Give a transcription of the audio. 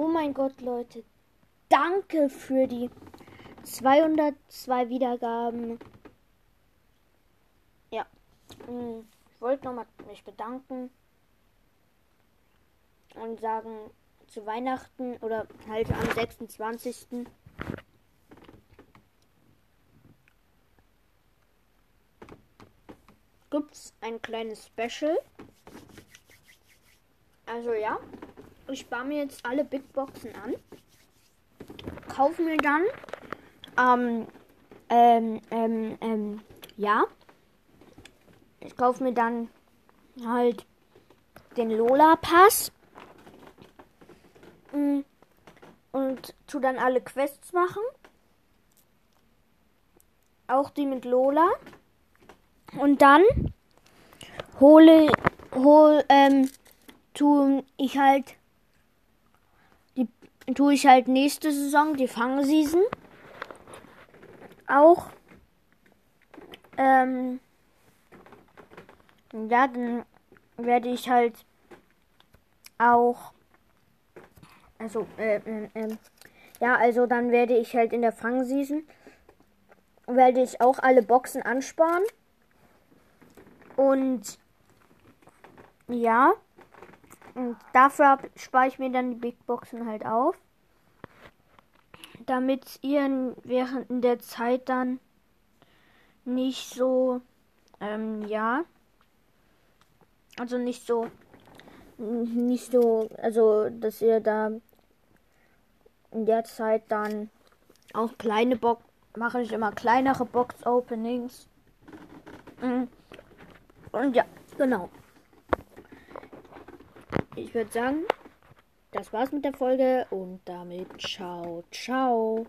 Oh mein Gott, Leute. Danke für die 202 Wiedergaben. Ja. Hm, ich wollte nochmal mich bedanken und sagen, zu Weihnachten oder halt am 26. gibt es ein kleines Special. Also ja, ich spare mir jetzt alle Big Boxen an. Kaufe mir dann ähm, ähm, ähm, ähm, ja. Ich kaufe mir dann halt den Lola-Pass. Mm, und tu dann alle Quests machen. Auch die mit Lola. Und dann hole, hol, ähm, tu ich halt, die, tue ich halt nächste Saison, die Fangseason. Auch, ähm, ja, dann werde ich halt auch, also, äh, äh, äh, ja, also dann werde ich halt in der Fangseason, werde ich auch alle Boxen ansparen. Und ja, und dafür spare ich mir dann die Big Boxen halt auf. Damit ihr während der Zeit dann nicht so, ähm, ja, also nicht so, nicht so, also dass ihr da in der Zeit dann auch kleine Box, mache ich immer kleinere Box-Openings. Mhm. Und ja, genau. Ich würde sagen, das war's mit der Folge und damit ciao, ciao.